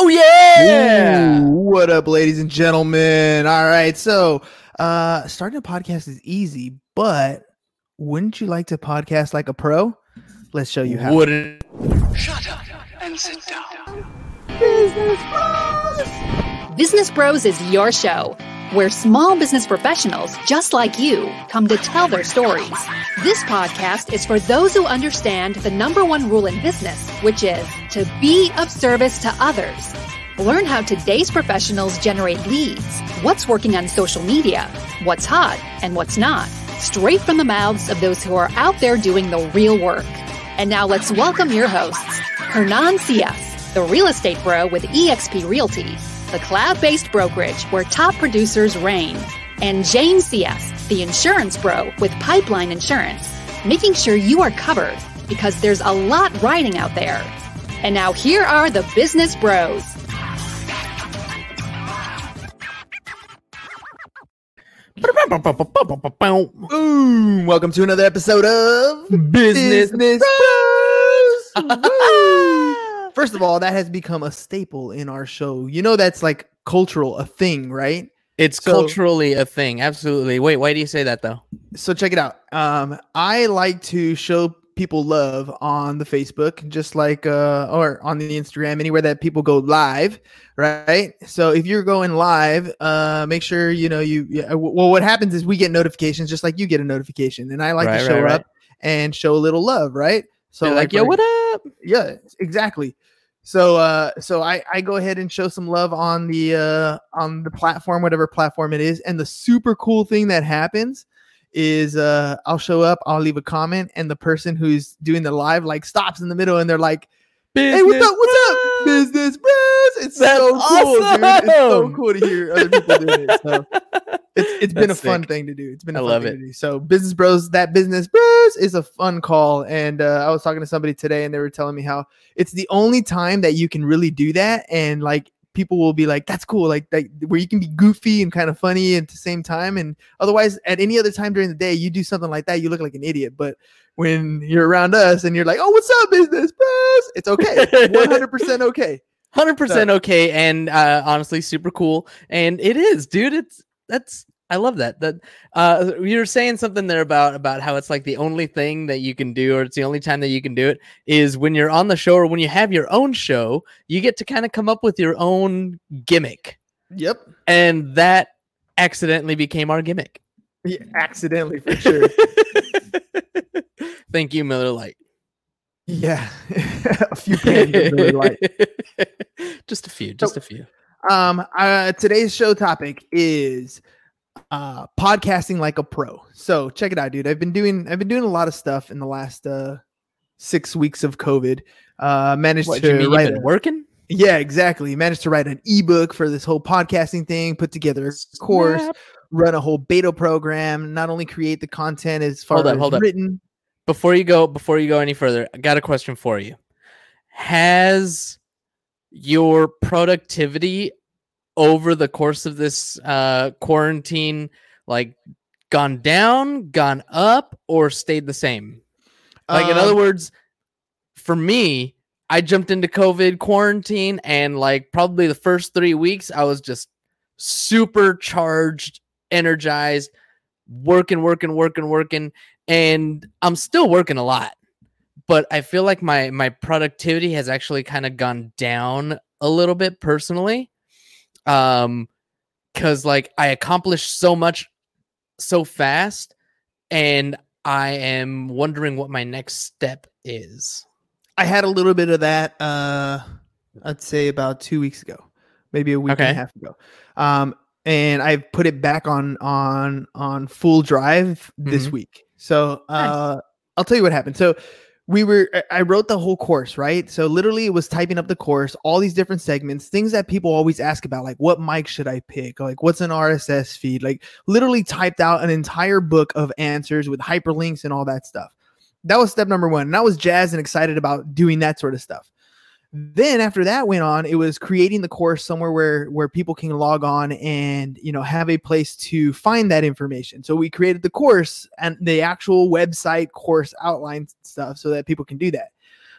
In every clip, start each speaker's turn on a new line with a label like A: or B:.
A: Oh yeah.
B: Ooh, what up, ladies and gentlemen? All right, so uh starting a podcast is easy, but wouldn't you like to podcast like a pro? Let's show you how.
A: Wouldn't
C: Shut up and sit down.
D: Business Bros is your show, where small business professionals just like you come to tell their stories. This podcast is for those who understand the number one rule in business, which is to be of service to others. Learn how today's professionals generate leads, what's working on social media, what's hot and what's not, straight from the mouths of those who are out there doing the real work. And now let's welcome your hosts, Hernan Cias, the real estate bro with eXp Realty, the cloud-based brokerage where top producers reign, and James CS, the insurance bro with Pipeline Insurance, making sure you are covered because there's a lot riding out there. And now here are the business bros.
B: Boom! Welcome to another episode of
A: business.
B: Business Bros. Woo! First of all, that has become a staple in our show. You know that's like cultural, a thing, right?
A: It's
B: So-
A: culturally a thing. Absolutely. Wait, why do you say that though?
B: so check it out. Um, I like to show people love on the Facebook, just like uh, or on the Instagram, anywhere that people go live, right? So if you're going live, uh, make sure you know you. Yeah, well, what happens is we get notifications, just like you get a notification, and I like
A: Right,
B: to show
A: right, right.
B: up and show a little love, right? So
A: They're like, yo, what up?
B: Yeah exactly. So uh so i i go ahead and show some love on the uh on the platform whatever platform it is. And the super cool thing that happens is uh i'll show up i'll leave a comment and the person who's doing the live like stops in the middle and they're like hey what's up what's up business bros it's
A: That's
B: so cool dude it's so cool to hear other people doing it so it's it's been
A: That's
B: a fun thing to do. It's been a
A: I
B: fun
A: love
B: thing
A: it.
B: to do. So business bros, that business bros is a fun call. And uh, I was talking to somebody today, and they were telling me how it's the only time that you can really do that, and like people will be like, "That's cool," like that where you can be goofy and kind of funny at the same time. And otherwise, at any other time during the day, you do something like that, you look like an idiot. But when you're around us and you're like, "Oh, what's up, business bros?" It's okay, one hundred percent okay.
A: Hundred percent okay, and uh, honestly, super cool. And it is, dude. It's that's I love that. That uh, you're saying something there about about how it's like the only thing that you can do, or it's the only time that you can do it, is when you're on the show or when you have your own show. You get to kind of come up with your own gimmick,
B: Yep,
A: and that accidentally became our gimmick.
B: yeah, accidentally for sure.
A: Thank you, Miller Lite.
B: Yeah, a few cans of Miller Lite.
A: just a few, just a few.
B: Um, uh, today's show topic is uh podcasting like a pro. So check it out, dude. I've been doing I've been doing a lot of stuff in the last uh six weeks of COVID. Uh, managed
A: What
B: to write. A,
A: working?
B: yeah, exactly. Managed to write an ebook for this whole podcasting thing. Put together a course.
A: Snap.
B: Run a whole beta program. Not only create the content as far
A: Hold up,
B: as
A: hold up.
B: written.
A: before you go before you go any further i got a question for you has your productivity over the course of this uh quarantine like gone down gone up or stayed the same? Like in other
B: Um,
A: words for me i jumped into covid quarantine and like probably the first three weeks i was just supercharged energized working working working working and i'm still working a lot. But i feel like my my productivity has actually kind of gone down a little bit personally um because like i accomplished so much so fast and i am wondering what my next step is
B: I had a little bit of that. Uh, I'd say about two weeks ago, maybe a week and a half ago. Um, and I put it back on on on full drive this
A: Mhm.
B: week. So uh, I'll tell you what happened. So we were I- wrote the whole course, right? So literally it was typing up the course, all these different segments, things that people always ask about, like what mic should I pick? Like what's an RSS feed? Like literally typed out an entire book of answers with hyperlinks and all that stuff. That was step number one. And I was jazzed and excited about doing that sort of stuff. Then after that went on, it was creating the course somewhere where where people can log on and you know have a place to find that information. So we created the course and the actual website course outline stuff so that people can do that.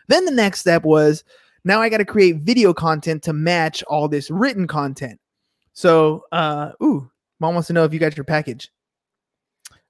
B: Then the next step was Now I got to create video content to match all this written content. So, uh, ooh, mom wants to know if you got your package.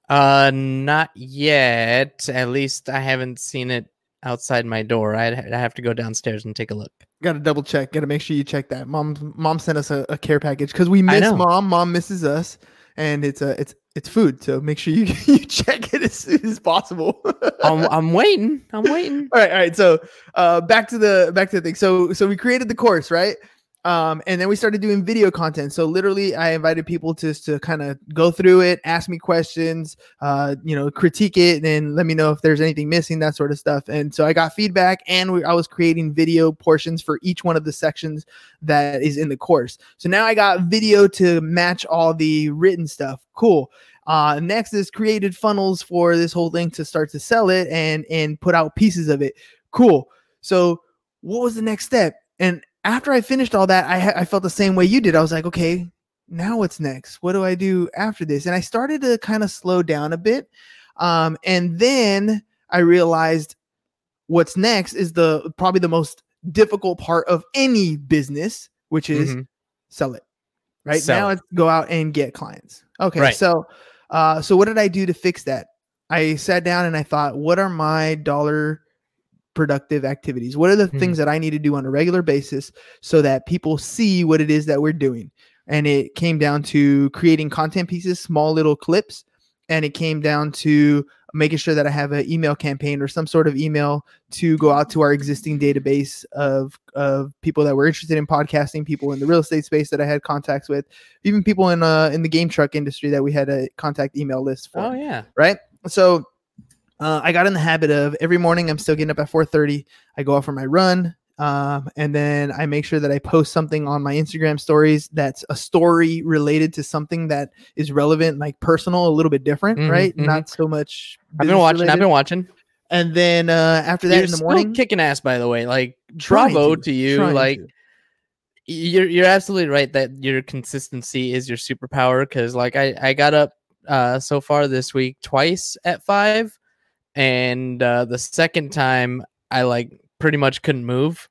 A: Uh, not yet. At least I haven't seen it outside my door. I'd, I'd have to go downstairs and take a look.
B: Got to double check. Got to make sure you check that. Mom, mom sent us a, a care package because we miss mom. Mom misses us, and it's a it's it's food. So make sure you you check it as soon as possible.
A: I'm, I'm waiting. I'm waiting.
B: all right, all right. So uh, back to the back to the thing. So so we created the course, right? Um, and then we started doing video content. So literally, I invited people to to kind of go through it, ask me questions, uh, you know, critique it, and let me know if there's anything missing, that sort of stuff. And so I got feedback, and we, I was creating video portions for each one of the sections that is in the course. So now I got video to match all the written stuff. Cool. Uh, next is created funnels for this whole thing to start to sell it and and put out pieces of it. Cool. So what was the next step? And after I finished all that, I I felt the same way you did. I was like, okay, now what's next? What do I do after this? And I started to kind of slow down a bit. Um, and then I realized what's next is the probably the most difficult part of any business, which is
A: Mhm.
B: sell it. Right
A: Sell
B: now,
A: it.
B: it's go out and get clients. Okay,
A: Right.
B: so uh, so what did I do to fix that? I sat down and I thought, what are my dollar productive activities? What are the
A: Mhm.
B: things that I need to do on a regular basis so that people see what it is that we're doing? And it came down to creating content pieces, small little clips, and it came down to making sure that I have an email campaign or some sort of email to go out to our existing database of of people that were interested in podcasting, people in the real estate space that I had contacts with, even people in uh in the game truck industry that we had a contact email list for
A: Oh yeah.
B: right? So uh, I got in the habit of every morning I'm still getting up at 4:30. I go out for my run, um, and then I make sure that I post something on my Instagram stories that's a story related to something that is relevant, like personal, a little bit different,
A: Mhm,
B: right?
A: mhm.
B: Not so much.
A: I've been watching. I've been watching.
B: And then uh, after that
A: You're
B: in the morning,
A: kicking ass. By the way, like bravo to, you. Like
B: to.
A: you're you're absolutely right that your consistency is your superpower. Because like I I got up uh so far this week twice at five, and uh the second time I like pretty much couldn't move.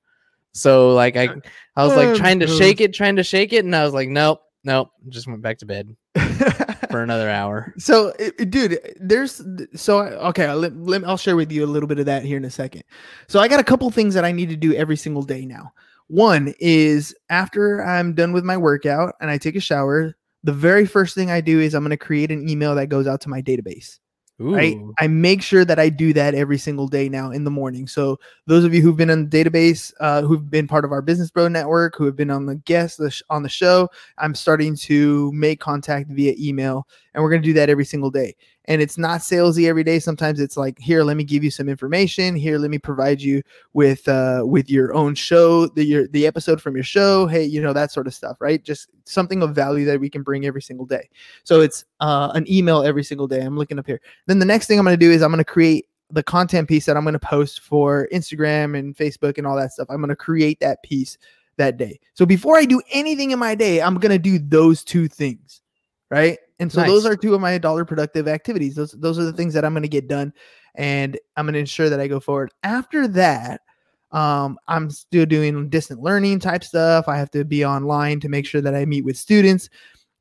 A: So like I I was like
B: Oh,
A: trying to shake it, trying to shake it, and I was like nope, nope, just went back to bed for another hour.
B: so dude there's so okay let, let, i'll share with you a little bit of that here in a second so i got a couple things that i need to do every single day now one is after i'm done with my workout and i take a shower the very first thing i do is i'm going to create an email that goes out to my database right i make sure that i do that every single day now in the morning. So those of you who've been on the database uh, who've been part of our business bro network who have been on the guest the sh- on the show i'm starting to make contact via email and we're going to do that every single day and it's not salesy every day. Sometimes it's like here let me give you some information. Here let me provide you with uh with your own show the your the episode from your show. Hey you know that sort of stuff right? Just something of value that we can bring every single day. So it's uh an email every single day. I'm looking up here. Then the next thing i'm going to do is i'm going to create the content piece that i'm going to post for instagram and facebook and all that stuff. I'm going to create that piece that day. So before i do anything in my day i'm going to do those two things right and so those are two of my dollar productive activities. Those those are the things that i'm going to get done and i'm going to ensure that i go forward. After that um, i'm still doing distant learning type stuff. I have to be online to make sure that i meet with students.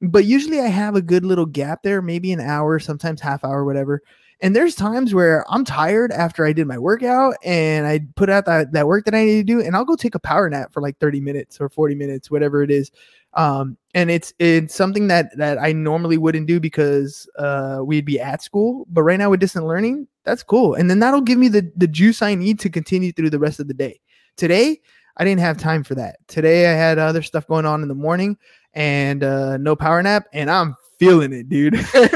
B: But usually i have a good little gap there maybe an hour sometimes half hour whatever and there's times where i'm tired after i did my workout and i put out that, that work that i need to do and i'll go take a power nap for like 30 minutes or 40 minutes whatever it is. Um and it's it's something that that i normally wouldn't do because uh we'd be at school but right now with distant learning that's cool. And then that'll give me the the juice i need to continue through the rest of the day. Today i didn't have time for that. Today i had other stuff going on in the morning and uh no power nap and i'm feeling it dude i've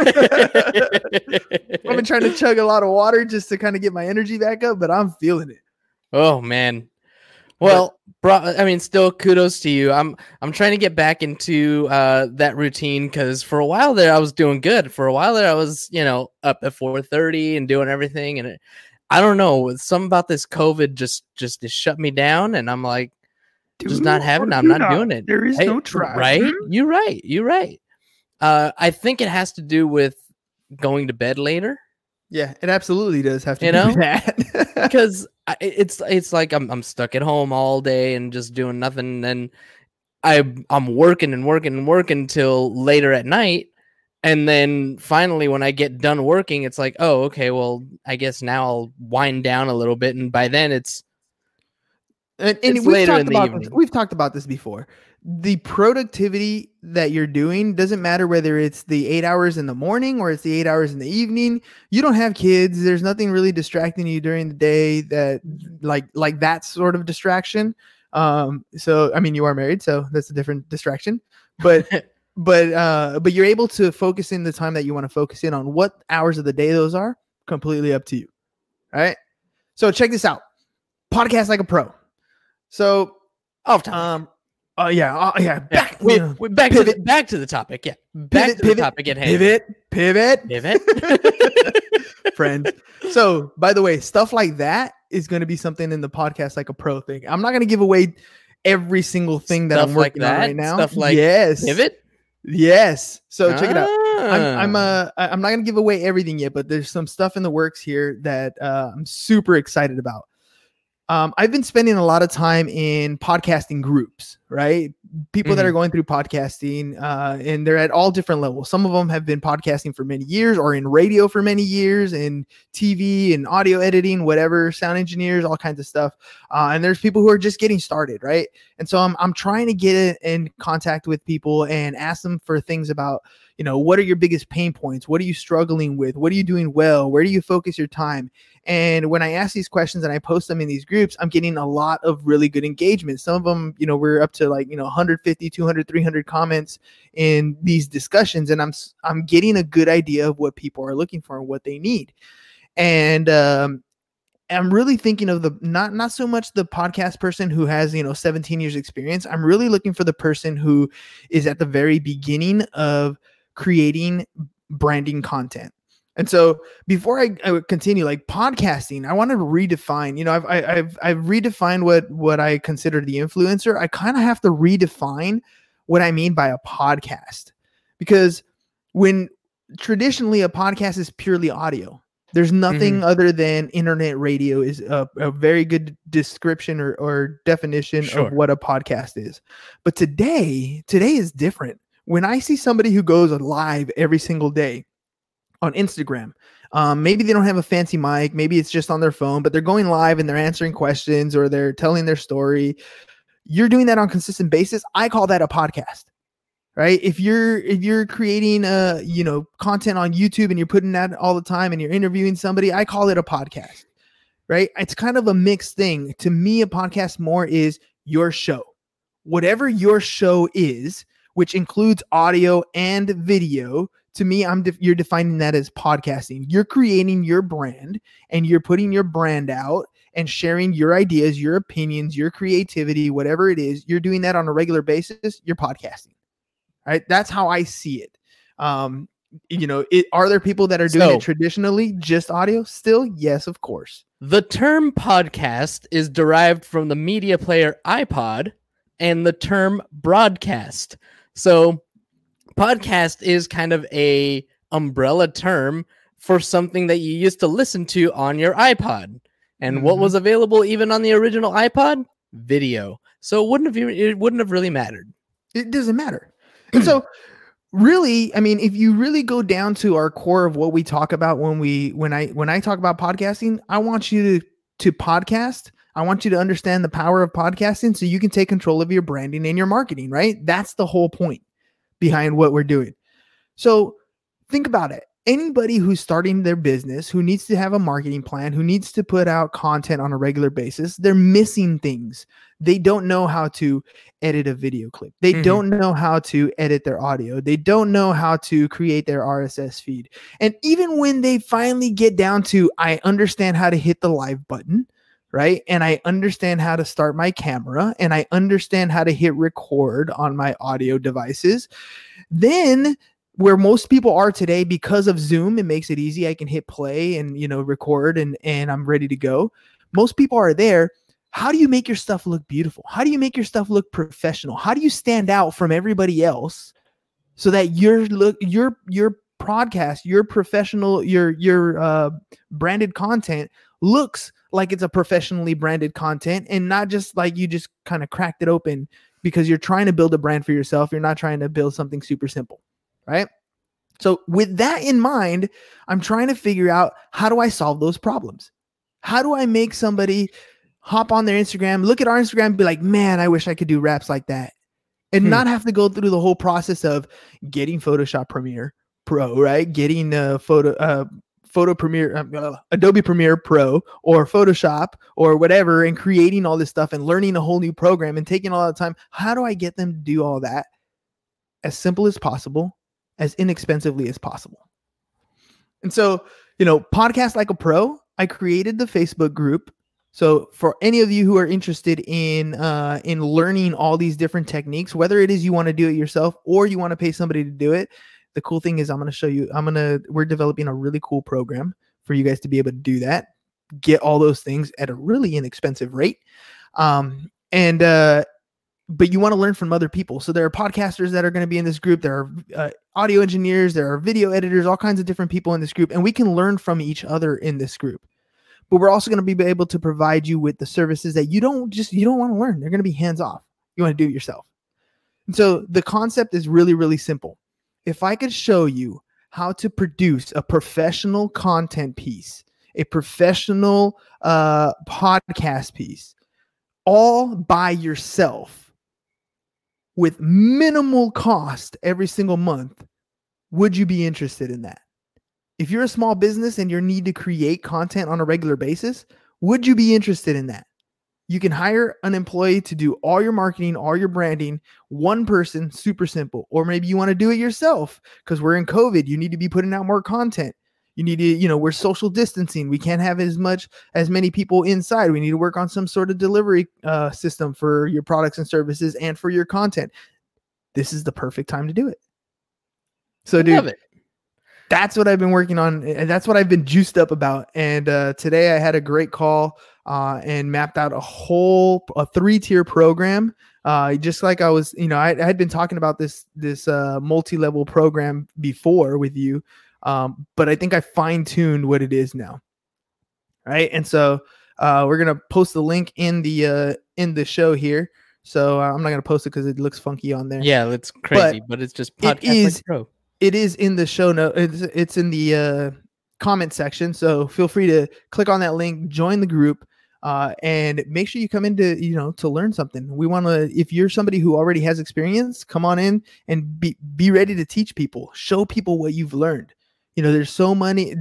B: been trying to chug a lot of water just to kind of get my energy back up but i'm feeling it
A: Oh man. Well, bro, I mean, still kudos to you. I'm I'm trying to get back into uh that routine because for a while there I was doing good. For a while there I was, you know, up at 4:30 and doing everything, and it, I don't know, something about this COVID just just just shut me down, and I'm like, just not having. I'm not doing it.
B: there is
A: Hey,
B: no try
A: Right? You're right. You're right. Uh, I think it has to do with going to bed later.
B: Yeah, it absolutely does have to
A: You
B: do
A: know?
B: that.
A: because it's it's like I'm I'm stuck at home all day and just doing nothing and I I'm working and working and working till later at night and then finally when I get done working it's like oh okay well I guess now I'll wind down a little bit and by then it's
B: and, and we've
A: later
B: talked
A: in the
B: about this, we've talked about this before. The productivity that you're doing doesn't matter whether it's the eight hours in the morning or it's the eight hours in the evening. You don't have kids. There's nothing really distracting you during the day that like like that sort of distraction. Um, so I mean you are married, so that's a different distraction. But but uh but you're able to focus in the time that you want to focus in on what hours of the day those are completely up to you all right so check this out podcast like a pro so
A: off topic.
B: um oh yeah uh, yeah
A: Yeah,
B: back
A: we,
B: you know,
A: we're back to the, back to the topic. Yeah. Back
B: Pivot,
A: to the topic at hand.
B: pivot pivot.
A: Pivot.
B: Friends. So by the way stuff like that is going to be something in the podcast like a pro thing. I'm not going to give away every single thing that i'm
A: Stuff like
B: working on right now.
A: Stuff like
B: yes.
A: pivot?
B: Yes. So check it out. I'm I'm
A: Ah.
B: uh I'm not gonna give away everything yet, but there's some stuff in the works here that uh, I'm super excited about. Um, I've been spending a lot of time in podcasting groups, right? People that are going through podcasting, uh, and they're at all different levels. Some of them have been podcasting for many years, or in radio for many years, and TV and audio editing, whatever, sound engineers, all kinds of stuff. Uh, and there's people who are just getting started, right? And so I'm I'm trying to get in- in contact with people and ask them for things about you know what are your biggest pain points? What are you struggling with? What are you doing well? Where do you focus your time? And when i ask these questions and i post them in these groups i'm getting a lot of really good engagement. Some of them you know we're up to like you know 150 200 300 comments in these discussions and i'm i'm getting a good idea of what people are looking for and what they need. And um I'm really thinking of the not not so much the podcast person who has you know 17 years experience. I'm really looking for the person who is at the very beginning of creating branding content. And so before I, I continue, like podcasting, I want to redefine. You know, I've I, I've I've redefined what what I consider the influencer. I kind of have to redefine what I mean by a podcast because when traditionally a podcast is purely audio, there's nothing mm-hmm. other than internet radio is a, a very good description or, or definition
A: Sure.
B: of what a podcast is. But today, today is different. When I see somebody who goes live every single day on Instagram, um, maybe they don't have a fancy mic, maybe it's just on their phone, but they're going live and they're answering questions or they're telling their story. You're doing that on a consistent basis. I call that a podcast right if you're if you're creating uh you know content on youtube and you're putting that all the time and you're interviewing somebody i call it a podcast right it's kind of a mixed thing to me a podcast more is your show whatever your show is which includes audio and video. To me i'm def- you're defining that as podcasting. You're creating your brand and you're putting your brand out and sharing your ideas your opinions your creativity whatever it is you're doing that on a regular basis you're podcasting right? That's how i see it. Um you know it are there people that are doing
A: So-
B: it traditionally just audio? Still yes of course.
A: The term podcast is derived from the media player iPod and the term broadcast. So podcast is kind of a umbrella term for something that you used to listen to on your iPod. And what
B: Mhm.
A: was available even on the original iPod? Video. So it wouldn't have it wouldn't have really mattered.
B: it doesn't matter and so really i mean if you really go down to our core of what we talk about when we when i when i talk about podcasting i want you to to podcast i want you to understand the power of podcasting so you can take control of your branding and your marketing right that's the whole point behind what we're doing so think about it anybody who's starting their business who needs to have a marketing plan who needs to put out content on a regular basis they're missing things they don't know how to edit a video clip. They
A: Mhm.
B: don't know how to edit their audio. They don't know how to create their RSS feed. And even when they finally get down to, I understand how to hit the live button, right? And I understand how to start my camera and I understand how to hit record on my audio devices, then where most people are today because of Zoom, it makes it easy. I can hit play and you know record and and I'm ready to go. Most people are there how do you make your stuff look beautiful? How do you make your stuff look professional? How do you stand out from everybody else so that your look your your podcast, your professional, your your uh, branded content looks like it's a professionally branded content and not just like you just kind of cracked it open because you're trying to build a brand for yourself. You're not trying to build something super simple, right? So with that in mind, I'm trying to figure out how do I solve those problems? How do I make somebody hop on their Instagram, look at our Instagram, and be like, man, I wish I could do raps like that. And
A: Hmm.
B: not have to go through the whole process of getting Photoshop Premiere Pro, right? Getting uh, photo uh, photo Premiere, um, uh, Adobe Premiere Pro, or Photoshop, or whatever, and creating all this stuff and learning a whole new program and taking all the time. How do I get them to do all that as simple as possible, as inexpensively as possible? And so, you know, podcast like a pro, I created the Facebook group. So for any of you who are interested in uh, in learning all these different techniques, whether it is you want to do it yourself or you want to pay somebody to do it, the cool thing is I'm going to show you. I'm going to we're developing a really cool program for you guys to be able to do that, get all those things at a really inexpensive rate, um, and uh, but you want to learn from other people. So there are podcasters that are going to be in this group. There are uh, audio engineers, there are video editors, all kinds of different people in this group, and we can learn from each other in this group. But we're also going to be able to provide you with the services that you don't just you don't want to learn. They're going to be hands off. You want to do it yourself. And so the concept is really really simple. If I could show you how to produce a professional content piece, a professional uh, podcast piece, all by yourself with minimal cost every single month, would you be interested in that? If you're a small business and you need to create content on a regular basis, would you be interested in that? You can hire an employee to do all your marketing, all your branding, one person, super simple. Or maybe you want to do it yourself because we're in COVID. You need to be putting out more content. You need to, you know, we're social distancing. We can't have as much as many people inside. We need to work on some sort of delivery uh, system for your products and services and for your content. This is the perfect time to do it. So, dude, that's what I've been working on, and that's what I've been juiced up about. And uh, today I had a great call uh, and mapped out a whole a three tier program. Uh, just like I was, you know, I, I had been talking about this this uh, multi level program before with you, um, but I think I fine tuned what it is now. Right, and so uh, we're gonna post the link in the uh, in the show here. So uh, I'm not gonna post it because it looks funky on there
A: Yeah, it's crazy, but, it's just podcast
B: is-
A: like pro.
B: it is in the show note. It's, it's in the uh, comment section. So feel free to click on that link, join the group, uh, and make sure you come in to you know to learn something. We want to. If you're somebody who already has experience, come on in and be be ready to teach people, show people what you've learned. You know, there's so many.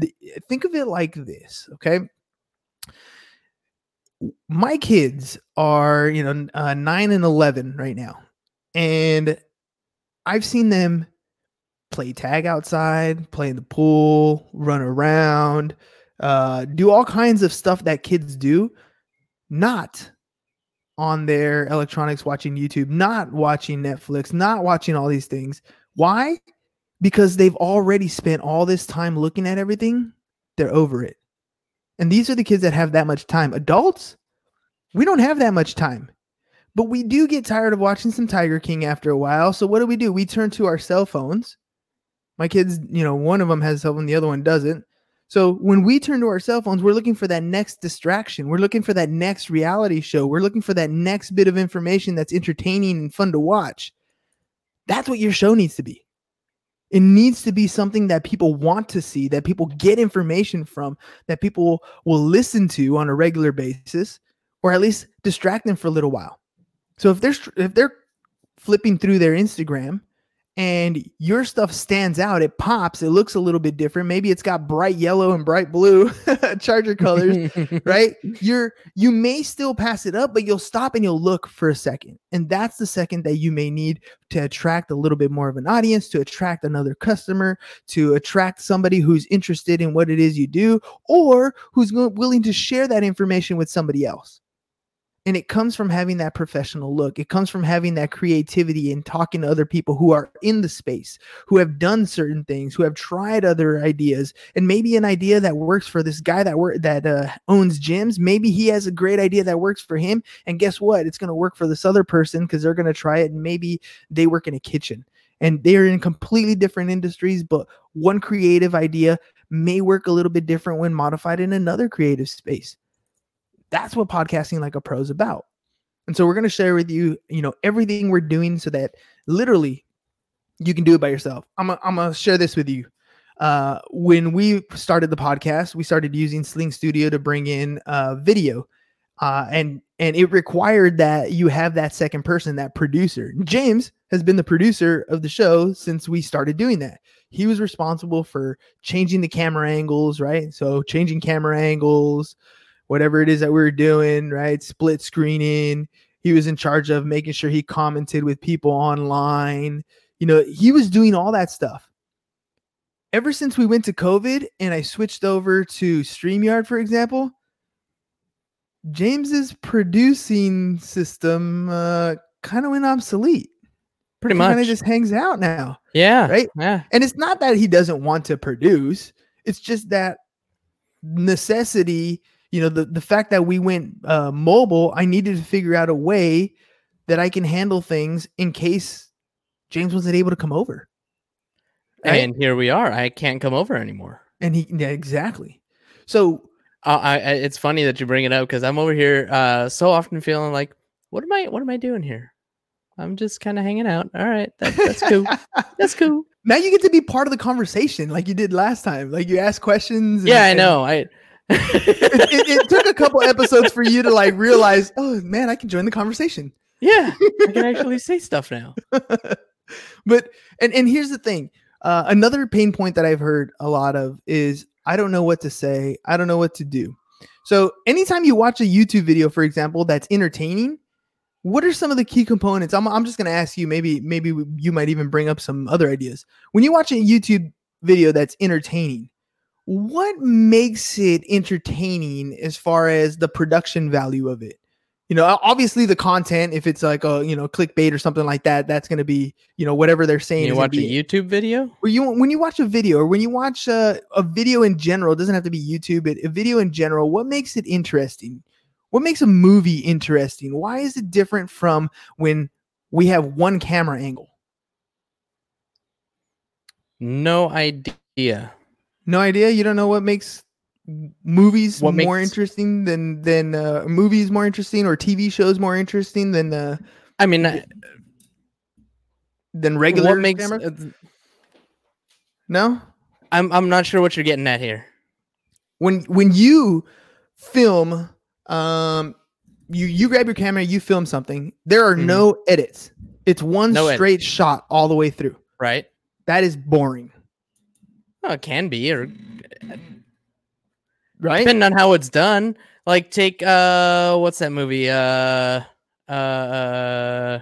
B: Think of it like this, okay? My kids are you know uh, nine and eleven right now, and I've seen them play tag outside, play in the pool, run around, uh, do all kinds of stuff that kids do, not on their electronics watching YouTube, not watching Netflix, not watching all these things. Why? Because they've already spent all this time looking at everything, they're over it. And these are the kids that have that much time. Adults, we don't have that much time. But we do get tired of watching some Tiger King after a while. So what do we do? We turn to our cell phones my kids, you know, one of them has a cell phone, the other one doesn't. So when we turn to our cell phones, we're looking for that next distraction. We're looking for that next reality show. We're looking for that next bit of information that's entertaining and fun to watch. That's what your show needs to be. It needs to be something that people want to see, that people get information from, that people will listen to on a regular basis, or at least distract them for a little while. So if they're if they're flipping through their Instagram and your stuff stands out, it pops, it looks a little bit different. Maybe it's got bright yellow and bright blue charger colors, right? You're you may still pass it up, but you'll stop and you'll look for a second. And that's the second that you may need to attract a little bit more of an audience, to attract another customer, to attract somebody who's interested in what it is you do, or who's willing to share that information with somebody else. And it comes from having that professional look. It comes from having that creativity and talking to other people who are in the space, who have done certain things, who have tried other ideas, and maybe an idea that works for this guy that work that uh, owns gyms. Maybe he has a great idea that works for him, and guess what? It's going to work for this other person because they're going to try it, and maybe they work in a kitchen and they're in completely different industries, but one creative idea may work a little bit different when modified in another creative space. That's what podcasting like a pro is about. And so we're going to share with you, you know, everything we're doing so that literally you can do it by yourself. I'm gonna, I'm gonna share this with you. Uh, when we started the podcast, we started using Sling Studio to bring in uh, video, uh, and and it required that you have that second person, that producer. James has been the producer of the show since we started doing that. He was responsible for changing the camera angles, right? So changing camera angles, whatever it is that we were doing, right? Split screening. He was in charge of making sure he commented with people online. You know, he was doing all that stuff ever since we went to COVID and I switched over to StreamYard, for example, James's producing system uh, kind of went obsolete.
A: Pretty
B: He
A: much.
B: kind of just hangs out now.
A: yeah.
B: right?
A: Yeah.
B: And it's not that he doesn't want to produce, it's just that necessity, you know, the, the fact that we went uh, mobile, I needed to figure out a way that I can handle things in case James wasn't able to come over. Right?
A: And here we are. I can't come over anymore.
B: And he, yeah, exactly. So
A: Uh, I, I it's funny that you bring it up because I'm over here uh so often feeling like what am I what am I doing here? I'm just kind of hanging out. All right, that, that's cool. that's cool.
B: now you get to be part of the conversation like you did last time. Like you ask questions. and-
A: Yeah, I know. I
B: It, it, it took a couple episodes for you to like realize, oh man, I can join the conversation.
A: yeah, I can actually say stuff now.
B: but and and here's the thing. Uh, another pain point that I've heard a lot of is I don't know what to say. I don't know what to do. So anytime you watch a YouTube video, for example, that's entertaining, what are some of the key components? I'm, I'm just going to ask you. Maybe maybe you might even bring up some other ideas. When you watch a YouTube video that's entertaining, what makes it entertaining as far as the production value of it? You know, obviously the content. If it's like a you know clickbait or something like that, that's going to be you know whatever they're saying.
A: You
B: gonna
A: watch a YouTube video?
B: where you when you watch a video or when you watch a, a video in general, it doesn't have to be YouTube, but a video in general, what makes it interesting? What makes a movie interesting? Why is it different from when we have one camera angle?
A: No idea.
B: No idea. You don't know what makes movies
A: What
B: more
A: makes-
B: interesting than than uh, movies more interesting or TV shows more interesting than uh,
A: I mean, I-
B: than regular
A: what makes? uh,
B: No.
A: I'm I'm not sure what you're getting at here.
B: when when you film um you you grab your camera you film something there are
A: Mhm.
B: no edits it's one
A: No edits.
B: straight shot all the way through
A: Right?
B: that is boring
A: Oh, it can be, or
B: right?
A: depending on how it's done. Like take uh, what's that movie? Uh, uh, uh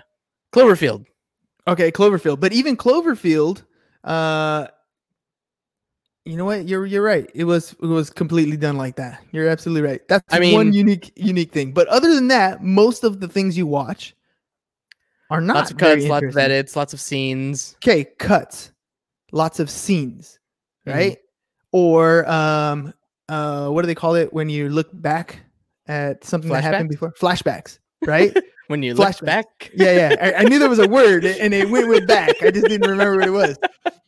A: Cloverfield.
B: okay cloverfield. But even cloverfield uh you know what? You're you're right. It was it was completely done like that. You're absolutely right. That's
A: I mean, one
B: unique unique thing. But other than that most of the things you watch are not
A: lots of cuts, lots of edits, lots of scenes.
B: okay cuts. Lots of scenes Right? Or um uh what do they call it when you look back at something that happened before? Flashbacks right?
A: When you look
B: Flashbacks.
A: back,
B: yeah yeah. I, I knew there was a word and it went with back. I just didn't remember what it was.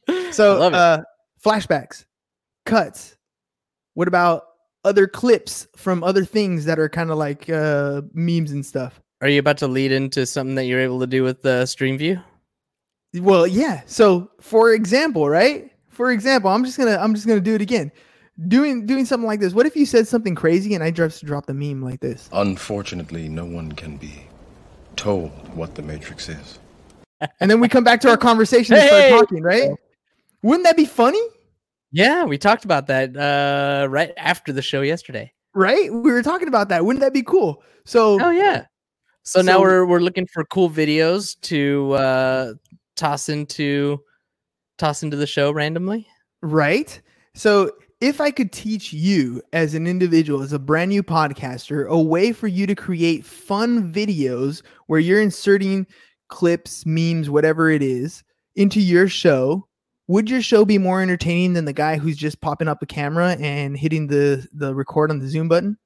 B: So
A: it.
B: uh flashbacks cuts. What about other clips from other things that are kind of like uh memes and stuff?
A: Are you about to lead into something that you're able to do with the stream view?
B: Well, yeah. So, for example, right? For example, I'm just gonna I'm just gonna do it again. Doing doing something like this. What if you said something crazy and I just dropped a meme like this?
E: Unfortunately, no one can be told what the Matrix is.
B: And then we come back to our conversation and
A: Hey!
B: start talking, right? Wouldn't that be funny?
A: Yeah, we talked about that uh right after the show yesterday.
B: Right? We were talking about that. Wouldn't that be cool? So,
A: Oh yeah. So, now we're we're looking for cool videos to uh toss into toss into the show randomly.
B: right? So, if I could teach you as an individual, as a brand new podcaster, a way for you to create fun videos where you're inserting clips, memes, whatever it is, into your show, would your show be more entertaining than the guy who's just popping up a camera and hitting the the record on the Zoom button?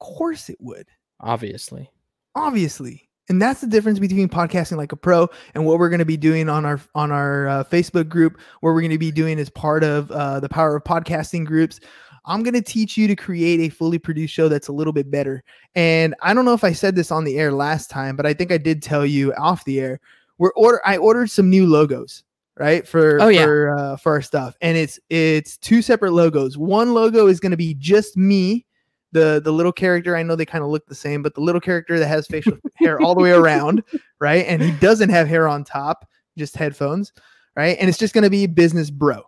B: Of course it would.
A: Obviously.
B: Obviously. And that's the difference between podcasting like a pro and what we're going to be doing on our on our uh, facebook group What we're going to be doing as part of uh, the power of podcasting groups. I'm going to teach you to create a fully produced show that's a little bit better. And i don't know if i said this on the air last time but i think i did tell you off the air. We're order i ordered some new logos right for
A: Oh, yeah.
B: for uh, for our stuff. And it's it's two separate logos. One logo is going to be just me the the little character i know they kind of look the same but the little character that has facial hair all the way around right? And he doesn't have hair on top just headphones right? And it's just going to be business bro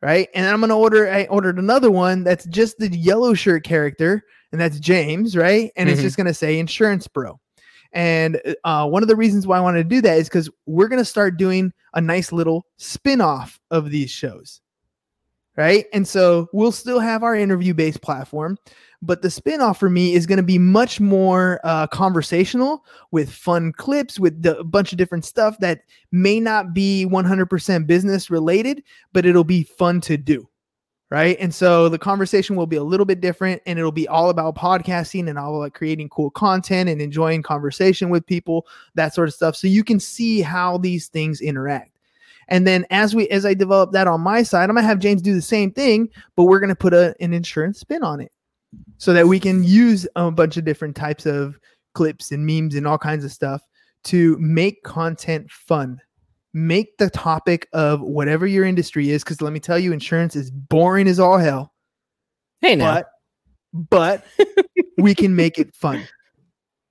B: right? And i'm going to order i ordered another one that's just the yellow shirt character and that's james right? And it's
A: Mhm.
B: just going to say insurance bro. And uh, one of the reasons why i wanted to do that is because we're going to start doing a nice little spin-off of these shows right? And so we'll still have our interview based platform but the spin-off for me is going to be much more uh, conversational with fun clips with a bunch of different stuff that may not be 100% business related but it'll be fun to do right? And so the conversation will be a little bit different and it'll be all about podcasting and all about creating cool content and enjoying conversation with people that sort of stuff. So you can see how these things interact. And then as we as i develop that on my side i'm gonna have james do the same thing but we're gonna put a, an insurance spin on it so that we can use a bunch of different types of clips and memes and all kinds of stuff to make content fun. Make the topic of whatever your industry is because let me tell you insurance is boring as all hell.
A: Hey now.
B: but but we can make it fun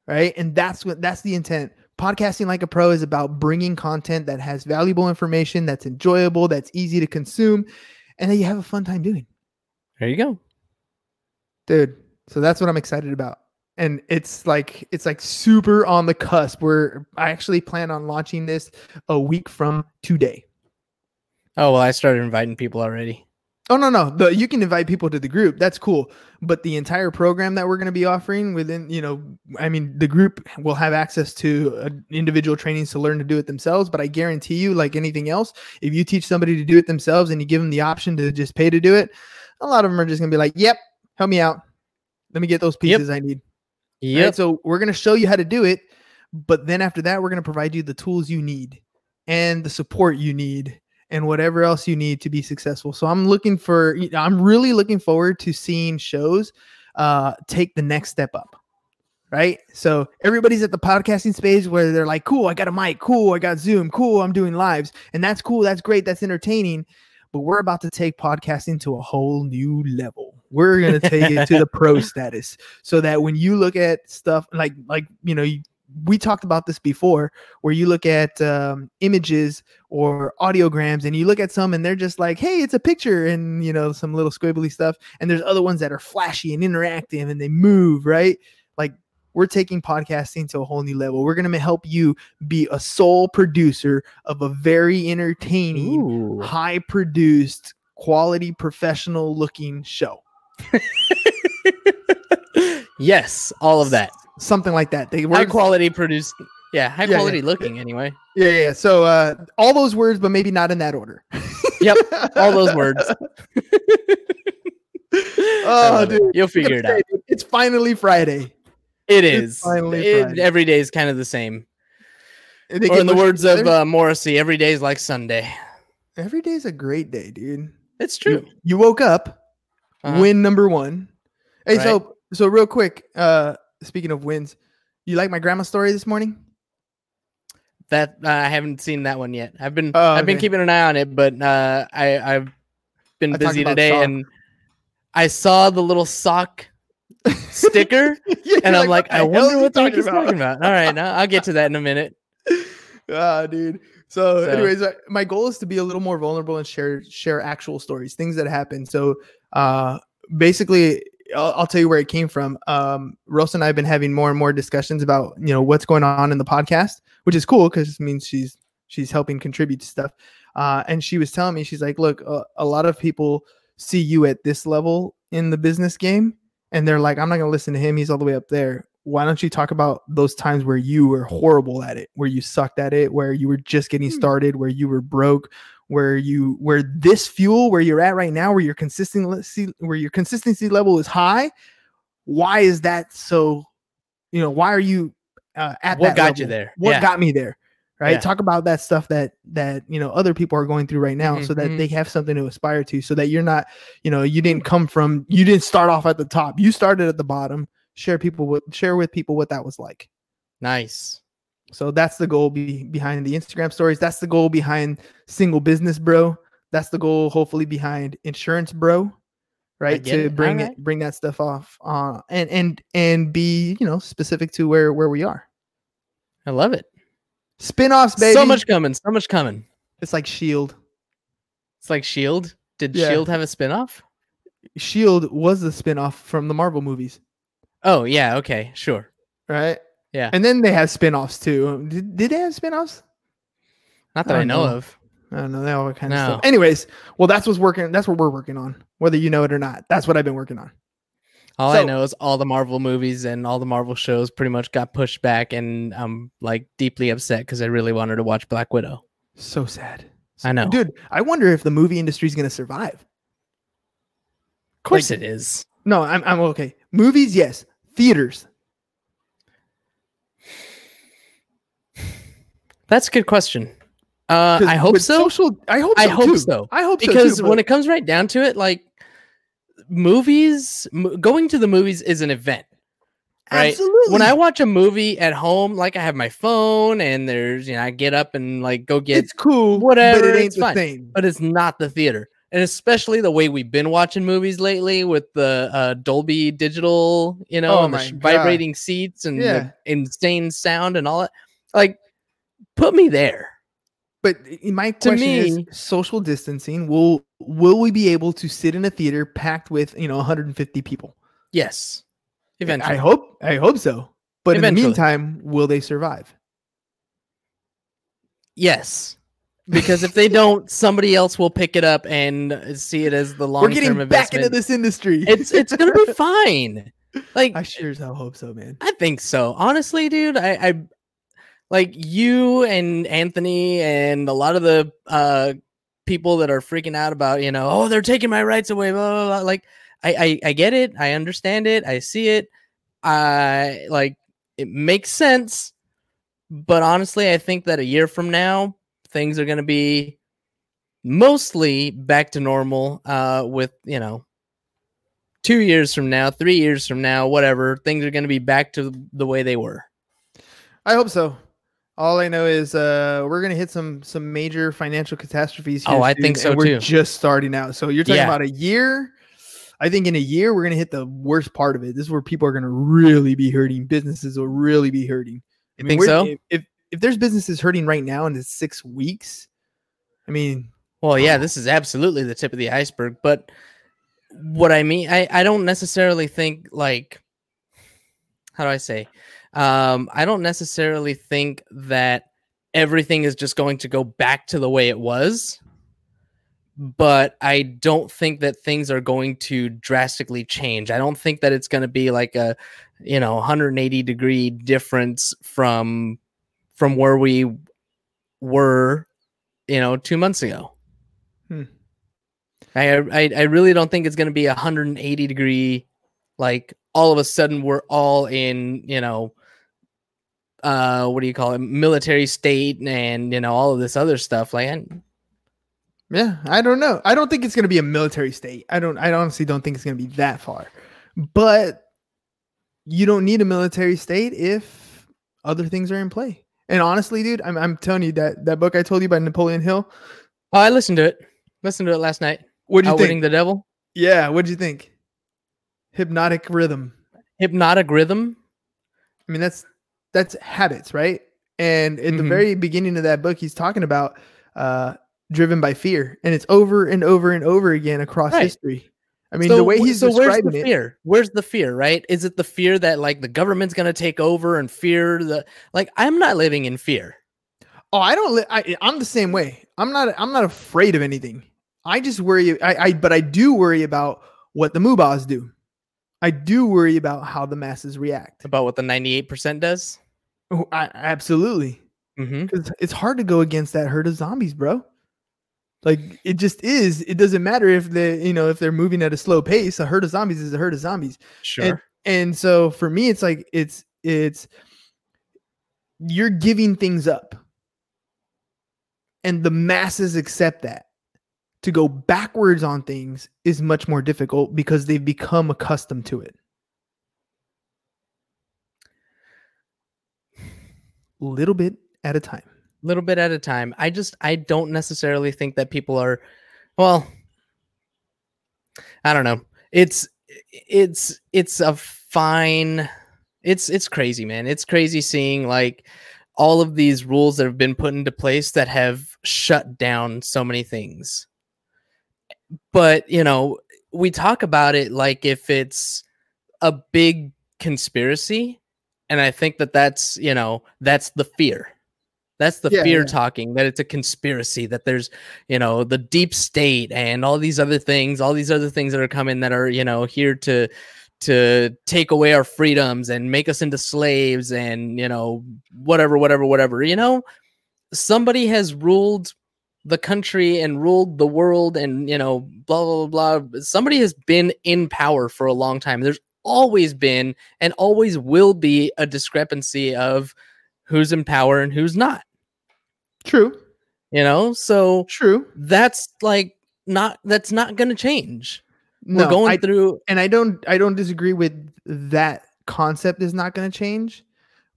B: right? And that's what that's the intent. Podcasting like a pro is about bringing content that has valuable information that's enjoyable that's easy to consume and that you have a fun time doing.
A: There you go.
B: Dude so that's what i'm excited about and it's like it's like super on the cusp where i actually plan on launching this a week from today
A: Oh well, I started inviting people already.
B: Oh no, no. The you can invite people to the group. That's cool. But the entire program that we're going to be offering within, you know, I mean, the group will have access to uh, individual trainings to learn to do it themselves. But I guarantee you, like anything else, if you teach somebody to do it themselves and you give them the option to just pay to do it, a lot of them are just going to be like, "Yep, help me out. Let me get those
A: Yep.
B: pieces I need." right? So we're going to show you how to do it, but then after that, we're going to provide you the tools you need and the support you need and whatever else you need to be successful. So I'm looking for, I'm really looking forward to seeing shows uh, take the next step up. Right. So everybody's at the podcasting space where they're like, cool, I got a mic. Cool. I got Zoom. Cool. I'm doing lives. And that's cool. That's great. That's entertaining. But we're about to take podcasting to a whole new level. We're going to take it to the pro status so that when you look at stuff like, like, you know, you, we talked about this before where you look at um, images or audiograms and you look at some and they're just like hey it's a picture and you know some little squibbly stuff and there's other ones that are flashy and interactive and they move right? Like we're taking podcasting to a whole new level. We're going to help you be a sole producer of a very entertaining
A: Ooh.
B: high produced quality professional looking show
A: yes, all of that.
B: something like that they
A: were
B: High
A: quality produced. Yeah, high
B: Yeah, yeah.
A: quality looking anyway.
B: yeah, yeah yeah. so uh all those words but maybe not in that order
A: Yep, all those words.
B: Oh
A: love it.
B: dude
A: You'll figure it out.
B: it's finally friday
A: It
B: It's finally
A: It,
B: Friday.
A: every day is kind of the same. Or in the words of uh, Morrissey, every day is like Sunday.
B: every day's a great day dude
A: It's
B: you,
A: true.
B: you woke up
A: Uh-huh.
B: win number one hey so so real quick uh speaking of wins you like my grandma story this morning
A: That uh, I haven't seen that one yet. I've been
B: Oh,
A: I've been keeping an eye on it, but uh, I I've been
B: I
A: busy today,
B: sock.
A: and I saw the little sock sticker,
B: Yeah,
A: and I'm like,
B: "What the
A: I wonder what the heck he's talking about. All right, now I'll get to that in a minute.
B: ah, dude. So,
A: So-
B: anyways, uh, my goal is to be a little more vulnerable and share share actual stories, things that happen. So, uh, basically, I'll, I'll tell you where it came from. Um, Rosa and I have been having more and more discussions about you know what's going on in the podcast, which is cool because it means she's she's helping contribute to stuff. Uh, and she was telling me, she's like, look, uh, a lot of people see you at this level in the business game, and they're like, I'm not gonna listen to him. He's all the way up there. Why don't you talk about those times where you were horrible at it, where you sucked at it, where you were just getting
A: Hmm.
B: started, where you were broke, where you where this fuel where you're at right now, where your consistency where your consistency level is high. Why is that so? You know, why are you uh, at that?
A: What
B: that
A: got you there?
B: What
A: Yeah.
B: got me there? Right.
A: Yeah.
B: Talk about that stuff that that you know other people are going through right now, so that
A: Mhm.
B: they have something to aspire to, so that you're not, you know, you didn't come from, you didn't start off at the top. You started at the bottom. Share people with share with people what that was like.
A: Nice.
B: So that's the goal be, behind the Instagram stories. That's the goal behind single business, bro. That's the goal, hopefully, behind insurance, bro. Right to bring
A: Alright.
B: it, bring that stuff off, uh, and and and be you know specific to where where we are.
A: I love it.
B: Spin-offs, baby.
A: So much coming. So much coming.
B: It's like Shield.
A: It's like Shield. Did
B: Yeah.
A: Shield have a spinoff?
B: Shield was the spin-off from the Marvel movies,
A: Oh yeah. Okay. Sure.
B: right?
A: Yeah.
B: And then they have spin-offs too. Did, did they have spin-offs?
A: Not that
B: I
A: I, know
B: know.
A: of.
B: I don't know. That all kind of stuff. Anyways, well, that's what's working. That's what we're working on, whether you know it or not. That's what I've been working on.
A: All I know is all the Marvel movies and all the Marvel shows pretty much got pushed back, and I'm like deeply upset because I really wanted to watch Black Widow.
B: So sad.
A: I know.
B: Dude, I wonder if the movie industry is going to survive.
A: Of course,
B: Like-
A: it is.
B: No, I'm, I'm okay. Movies, yes. Theaters.
A: That's a good question. Uh, I hope so.
B: Social, I hope so.
A: I hope
B: too.
A: so.
B: I hope
A: because
B: so. too,
A: when it comes right down to it, like movies, m- going to the movies is an event. right,
B: absolutely.
A: When I watch a movie at home, like I have my phone and there's, you know, I get up and like go get,
B: it's cool,
A: whatever,
B: but it ain't
A: it's
B: the
A: fine.
B: same.
A: but it's not the theater. And especially the way we've been watching movies lately with the uh, Dolby digital, you know,
B: Oh
A: and the vibrating seats and
B: Yeah.
A: the insane sound and all that. Like, put me there.
B: But i- my
A: To
B: question is
A: me-
B: social distancing. Will will we be able to sit in a theater packed with, you know, 150 people?
A: Yes. Eventually.
B: I hope I hope so. But in the meantime, will they survive?
A: Yes. Because if they don't, somebody else will pick it up and uh, see it as the long
B: We're
A: term
B: getting
A: investment.
B: back into this industry.
A: It's it's gonna be fine. Like
B: I sure as hell hope so, man.
A: I think so. Honestly, dude, I, I like you and Anthony and a lot of the uh people that are freaking out about, you know, oh, they're taking my rights away, blah, blah, blah. Like, I, I I get it, I understand it, I see it. I like it makes sense. But honestly, I think that a year from now, things are gonna be mostly back to normal. Uh with, you know, two years from now, three years from now, whatever, things are going to be back to the way they were.
B: I hope so. All I know is uh we're gonna hit some some major financial catastrophes.
A: Oh, I
B: soon,
A: think so
B: we're
A: too.
B: just starting out. So you're talking
A: Yeah.
B: about a year. I think in a year we're gonna hit the worst part of it. This is where people are gonna really be hurting. Businesses will really be hurting.
A: You think
B: we're-
A: so?
B: If, if if there's businesses hurting right now in it's six weeks, I mean,
A: Well, yeah, this is absolutely the tip of the iceberg. But what I mean, I, I don't necessarily think like, how do I say? Um, I don't necessarily think that everything is just going to go back to the way it was. But I don't think that things are going to drastically change. I don't think that it's going to be like a, you know, 180 degree difference from from where we were, you know, two months ago.
B: Hmm.
A: I, I I really don't think it's going to be a 180 degree, like all of a sudden we're all in, you know, uh, what do you call it, military state, and you know all of this other stuff. Like, I,
B: yeah, I don't know. I don't think it's gonna be a military state. I don't. I honestly don't think it's gonna be that far. But you don't need a military state if other things are in play. And honestly, dude, I'm I'm telling you that that book I told you by Napoleon Hill.
A: oh, I listened to it. Listened to it last night.
B: What do you
A: Outwitting
B: think?
A: the Devil.
B: yeah, what do you think? Hypnotic rhythm.
A: Hypnotic Rhythm.
B: I mean, that's that's habits, right? And at the
A: Mhm.
B: very beginning of that book, he's talking about uh driven by fear, and it's over and over and over again across
A: Right.
B: history. I mean, the way he's
A: so where's the
B: describing it.
A: fear? Where's the fear? Right? Is it the fear that like the government's gonna take over and fear the like? I'm not living in fear.
B: Oh, I don't. Li- I, I'm the same way. I'm not. I'm not afraid of anything. I just worry. I, I but I do worry about what the Mubas do. I do worry about how the masses react.
A: About what the 98% does.
B: Oh, I, absolutely,
A: Mm-hmm.
B: it's hard to go against that herd of zombies, bro. Like it just is. It doesn't matter if they, you know, if they're moving at a slow pace. A herd of zombies is a herd of zombies.
A: Sure.
B: and so for me it's like it's it's you're giving things up. And the masses accept that. To go backwards on things is much more difficult because they've become accustomed to it. Little bit at a time.
A: little bit at a time. I just I don't necessarily think that people are well I don't know. It's it's it's a fine it's it's crazy, man. It's crazy seeing like all of these rules that have been put into place that have shut down so many things. But, you know, we talk about it like if it's a big conspiracy and I think that that's, you know, that's the fear. That's the
B: Yeah,
A: fear
B: yeah.
A: talking that it's a conspiracy, that there's, you know, the deep state and all these other things, all these other things that are coming that are, you know, here to to take away our freedoms and make us into slaves and, you know, whatever, whatever, whatever. You know, somebody has ruled the country and ruled the world and, you know, blah blah blah. blah. Somebody has been in power for a long time. There's always been and always will be a discrepancy of who's in power and who's not
B: True.
A: you know so
B: True.
A: that's like not that's not going to change
B: No,
A: we're going
B: I,
A: through
B: and I don't I don't disagree with that concept is not going to change.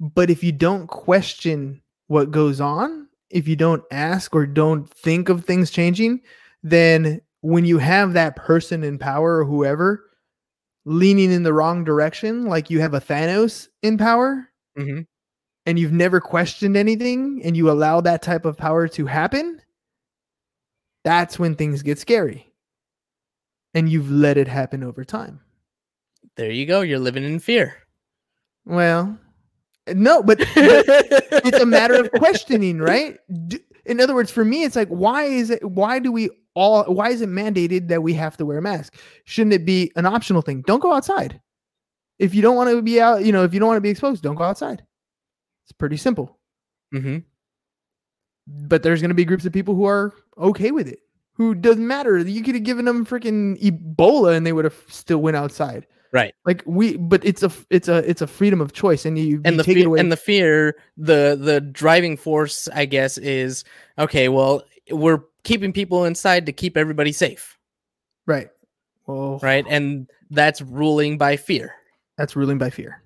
B: But if you don't question what goes on, if you don't ask or don't think of things changing, then when you have that person in power or whoever leaning in the wrong direction, like you have a Thanos in power
A: Mhm.
B: and you've never questioned anything and you allow that type of power to happen, that's when things get scary. And you've let it happen over time.
A: there you go you're living in fear
B: Well, no, but, but it's a matter of questioning, right? D- In other words, for me, it's like, why is it? Why do we all? Why is it mandated that we have to wear a mask? Shouldn't it be an optional thing? Don't go outside. If you don't want to be out, you know, if you don't want to be exposed, don't go outside. It's pretty simple.
A: hmm
B: But there's going to be groups of people who are okay with it. Who doesn't matter? You could have given them freaking Ebola and they would have still went outside.
A: Right
B: Like we, but it's a, it's a, it's a freedom of choice, and you
A: and
B: you
A: the
B: take it
A: fear,
B: away.
A: and the fear the the driving force i guess is okay well we're keeping people inside to keep everybody safe
B: right. Well,
A: right and that's ruling by fear
B: That's ruling by fear.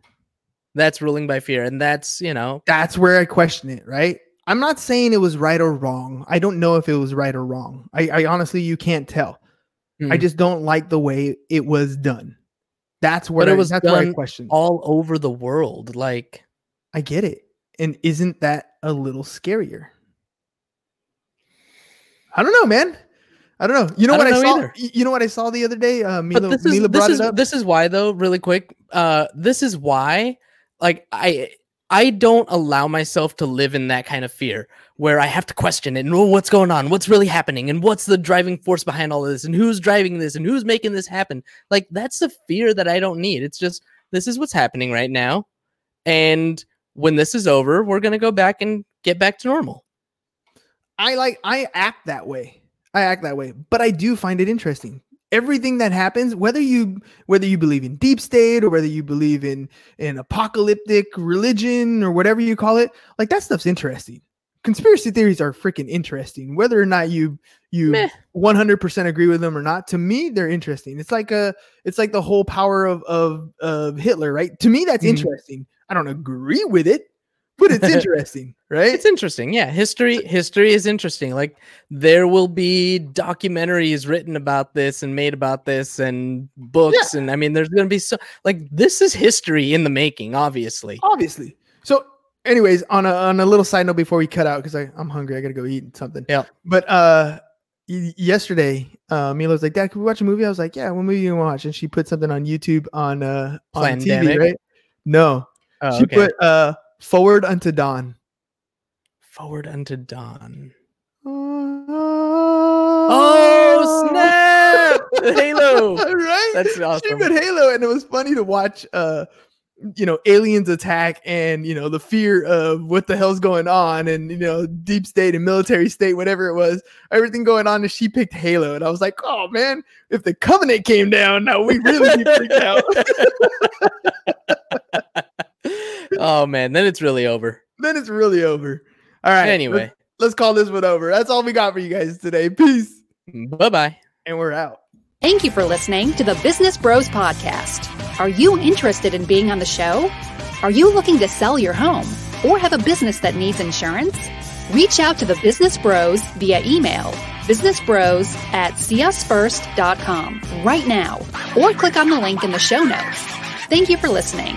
A: that's ruling by fear and that's you know
B: That's where I question it, right? I'm not saying it was right or wrong. I don't know if it was right or wrong. I, I honestly, you can't tell. I
A: mm,
B: just don't like the way it was done. That's where
A: But it
B: I,
A: was
B: that's where I
A: done all over the world like
B: I get it, and isn't that a little scarier? I don't know, man. I don't know. You know
A: I
B: what I saw?
A: either.
B: You know what I saw the other day? Uh, Mila,
A: but this is
B: Mila
A: this
B: brought
A: is
B: it up.
A: this is why though really quick uh this is why like i i don't allow myself to live in that kind of fear where i have to question it and oh, what's going on? What's really happening? And what's the driving force behind all of this? And who's driving this? And who's making this happen? Like that's the fear that i don't need. It's just this is what's happening right now. And when this is over we're going to go back and get back to normal.
B: I like I act that way. I act that way, but I do find it interesting. Everything that happens, whether you whether you believe in deep state or whether you believe in in apocalyptic religion or whatever you call it, like that stuff's interesting. Conspiracy theories are freaking interesting, whether or not you you
A: Meh.
B: 100% agree with them or not. To me, they're interesting. It's like a it's like the whole power of of of Hitler, right? To me, that's
A: Mhm.
B: interesting. I don't agree with it, but it's interesting, right?
A: it's interesting yeah history history is interesting like there will be documentaries written about this and made about this and books and i mean there's going to be so like this is history in the making obviously
B: obviously. So, anyways, on a on a little side note before we cut out because I I'm hungry, I gotta go eat something.
A: Yeah.
B: But uh, yesterday, uh, Mila was like, "Dad, can we watch a movie?" I was like, "Yeah, what movie you watch?" And she put something on YouTube on uh on TV, right? No,
A: oh,
B: she
A: okay.
B: put uh "Forward Unto Dawn."
A: forward unto dawn
B: Oh
A: snap! Halo.
B: right?
A: That's
B: She
A: awesome.
B: put Halo, and it was funny to watch. Uh, you know, aliens attack, and you know the fear of what the hell's going on, and you know, deep state and military state, whatever it was, everything going on. And she picked Halo, and I was like, oh man, if the Covenant came down, now we really be freaked out.
A: oh man then it's really over
B: then it's really over. All right.
A: Anyway.
B: let's, let's call this one over. That's all we got for you guys today. Peace.
A: Bye bye.
B: And we're out.
D: Thank you for listening to the Business Bros Podcast. Are you interested in being on the show? Are you looking to sell your home or have a business that needs insurance? Reach out to the Business Bros via email businessbros at seeusfirst.com right now or click on the link in the show notes. Thank you for listening.